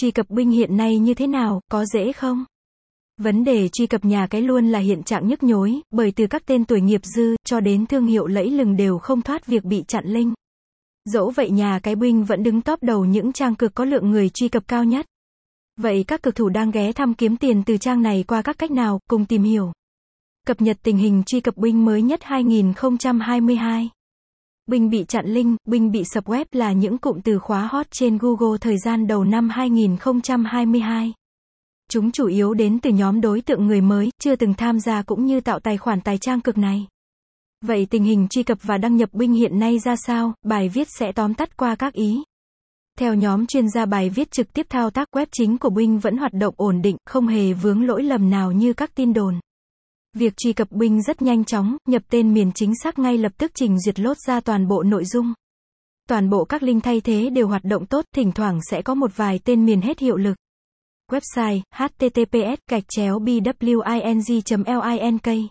truy cập Bing hiện nay như thế nào, có dễ không? Vấn đề truy cập nhà cái luôn là hiện trạng nhức nhối, bởi từ các tên tuổi nghiệp dư, cho đến thương hiệu lẫy lừng đều không thoát việc bị chặn link. Dẫu vậy nhà cái Bing vẫn đứng top đầu những trang cực có lượng người truy cập cao nhất. Vậy các cực thủ đang ghé thăm kiếm tiền từ trang này qua các cách nào, cùng tìm hiểu. Cập nhật tình hình truy cập Bing mới nhất 2022. Binh bị chặn link, binh bị sập web là những cụm từ khóa hot trên Google thời gian đầu năm 2022. Chúng chủ yếu đến từ nhóm đối tượng người mới, chưa từng tham gia cũng như tạo tài khoản tài trang cực này. Vậy tình hình truy cập và đăng nhập Bing hiện nay ra sao? Bài viết sẽ tóm tắt qua các ý. Theo nhóm chuyên gia bài viết trực tiếp thao tác web chính của Bing vẫn hoạt động ổn định, không hề vướng lỗi lầm nào như các tin đồn. Việc truy cập Bing rất nhanh chóng, nhập tên miền chính xác ngay lập tức trình duyệt lốt ra toàn bộ nội dung. Toàn bộ các link thay thế đều hoạt động tốt, thỉnh thoảng sẽ có một vài tên miền hết hiệu lực. Website https gạch chéo bwing link